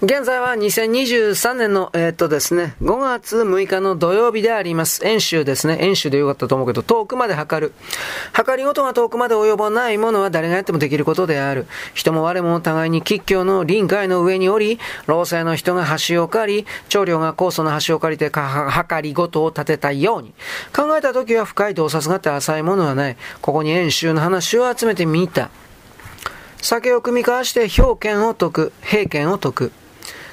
現在は2023年の、えー、っとですね、5月6日の土曜日であります。演習ですね。演習でよかったと思うけど、遠くまで測る。測りごとが遠くまで及ばないものは誰がやってもできることである。人も我も互いに吉祥の臨海の上におり、老細の人が橋を借り、長領が高祖の橋を借りて測りごとを立てたように。考えた時は深い洞察があって浅いものはない。ここに演習の話を集めてみた。酒を組み交わして表剣を解く、平剣を解く。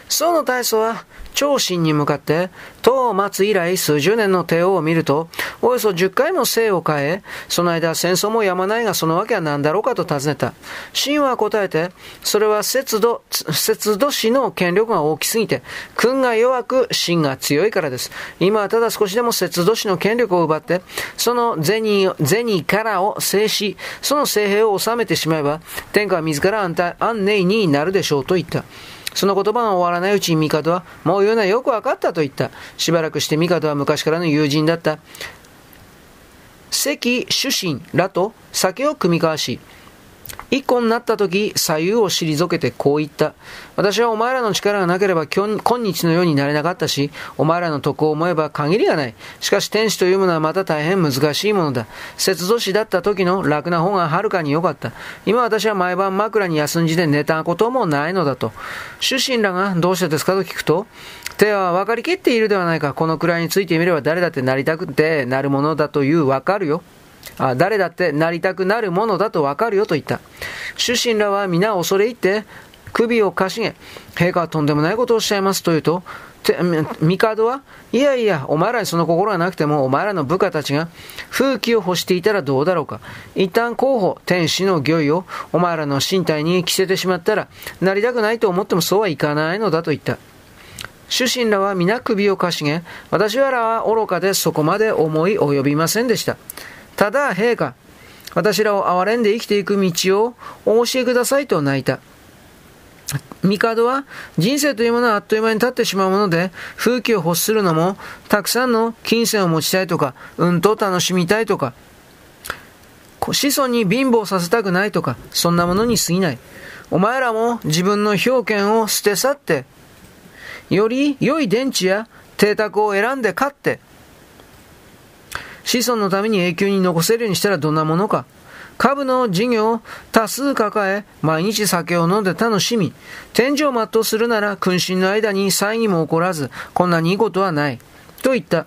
その体操は、長身に向かって、唐末以来数十年の帝王を見ると、およそ10回も姓を変え、その間戦争もやまないがその訳は何だろうかと尋ねた。神は答えて、それは節度、節度氏の権力が大きすぎて、君が弱く、神が強いからです。今はただ少しでも節度氏の権力を奪って、その銭、銭からを制し、その政兵を治めてしまえば、天下は自ら安安寧になるでしょうと言った。その言葉が終わらないうちに帝は、もう言うのはよくわかったと言った。しばらくして帝は昔からの友人だった。関主神らと酒を酌み交わし、一個になった時、左右を退けてこう言った。私はお前らの力がなければ今日のようになれなかったし、お前らの徳を思えば限りがない。しかし天使というものはまた大変難しいものだ。節度師だった時の楽な方がはるかに良かった。今私は毎晩枕に休んじで寝たこともないのだと。主神らがどうしてですかと聞くと、手は分かりきっているではないか。このくらいについてみれば誰だってなりたくてなるものだという分かるよ。あ誰だってなりたくなるものだとわかるよと言った。主神らは皆恐れ入って首をかしげ、陛下はとんでもないことをおっしゃいますと言うと、帝は、いやいや、お前らにその心がなくても、お前らの部下たちが風紀を欲していたらどうだろうか。一旦候補、天使の御意をお前らの身体に着せてしまったら、なりたくないと思ってもそうはいかないのだと言った。主神らは皆首をかしげ、私らは愚かでそこまで思い及びませんでした。ただ陛下、私らを憐れんで生きていく道をお教えくださいと泣いた。帝は人生というものはあっという間に経ってしまうもので、風紀を欲するのも、たくさんの金銭を持ちたいとか、うんと楽しみたいとか、子孫に貧乏させたくないとか、そんなものに過ぎない。お前らも自分の表権を捨て去って、より良い電池や邸宅を選んで買って、子孫のために永久に残せるようにしたらどんなものか。株の事業を多数抱え、毎日酒を飲んで楽しみ、天井を全うするなら君臣の間に災議も起こらず、こんなにいいことはない。と言った。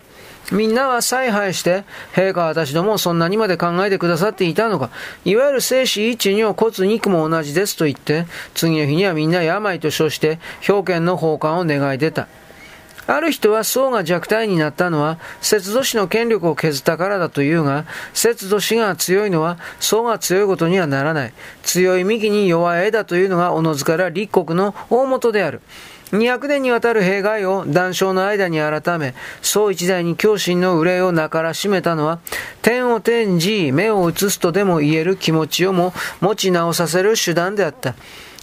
みんなは采配して、陛下は私どもそんなにまで考えてくださっていたのか。いわゆる生死一如骨肉も同じですと言って、次の日にはみんな病と称して、表権の奉還を願い出た。ある人は層が弱体になったのは、節度師の権力を削ったからだというが、節度師が強いのは、層が強いことにはならない。強い幹に弱い枝というのが、おのずから立国の大元である。200年にわたる弊害を断症の間に改め、総一代に狂心の憂いをなからしめたのは、天を転じ、目を移すとでも言える気持ちをも持ち直させる手段であった。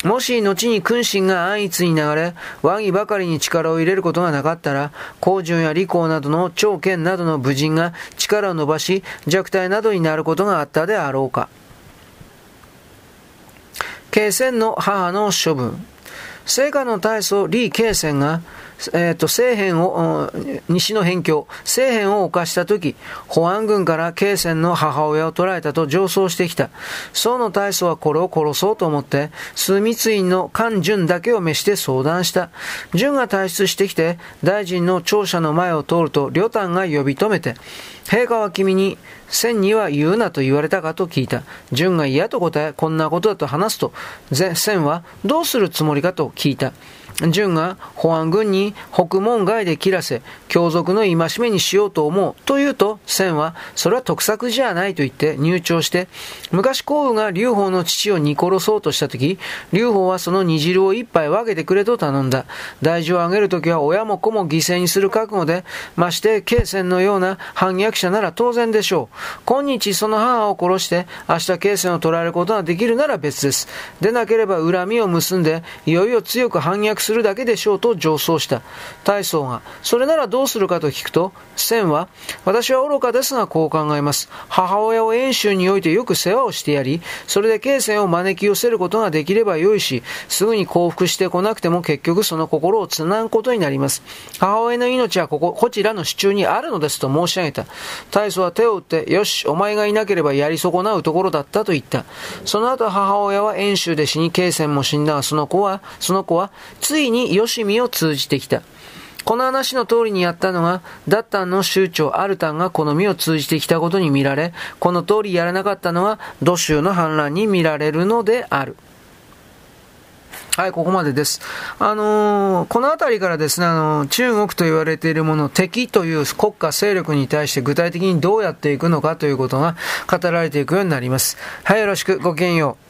もし後に君臣が安逸に流れ、和議ばかりに力を入れることがなかったら、皇順や利口などの長剣などの武人が力を伸ばし、弱体などになることがあったであろうか。慶仙の母の処分。聖火の大祖李慶仙が、えっ、と、政変を、西の辺境、政変を犯したとき、保安軍から慶戦の母親を捕らえたと上奏してきた。宋の大祖はこれを殺そうと思って、枢密院の官順だけを召して相談した。順が退出してきて、大臣の庁舎の前を通ると、旅丹が呼び止めて、陛下は君に、千には言うなと言われたかと聞いた。順が嫌と答え、こんなことだと話すと、千はどうするつもりかと聞いた。純が保安軍に北門外で切らせ、強族の戒めにしようと思う。と言うと、千は、それは得策じゃないと言って入庁して、昔皇羽が劉邦の父を煮殺そうとした時、劉邦はその煮汁を一杯分けてくれと頼んだ。大事をあげる時は親も子も犠牲にする覚悟で、まして、慶戦のような反逆者なら当然でしょう。今日その母を殺して、明日慶戦を捕らえることができるなら別です。でなければ恨みを結んで、いよいよ強く反逆するだけでしょうと上奏した。大僧が、それならどうするかと聞くと、千は、私は愚かですがこう考えます。母親を遠州においてよく世話をしてやり、それで慶仙を招き寄せることができればよいし、すぐに降伏してこなくても結局その心をつなぐことになります。母親の命はここ、こちらの支柱にあるのですと申し上げた。大僧は手を打って、よし、お前がいなければやり損なうところだったと言った。その後母親は遠州で死に、慶仙も死んだが、その子は、その子は、つついに吉見を通じてきた。この話の通りにやったのが、ダッタンの州長アルタンが好みを通じてきたことに見られ、この通りやらなかったのは、土州の反乱に見られるのである。はい、ここまでです。あのー、この辺りからですね、あのー、中国と言われているもの、敵という国家勢力に対して具体的にどうやっていくのかということが語られていくようになります。はい、よろしく、ごきげんよう。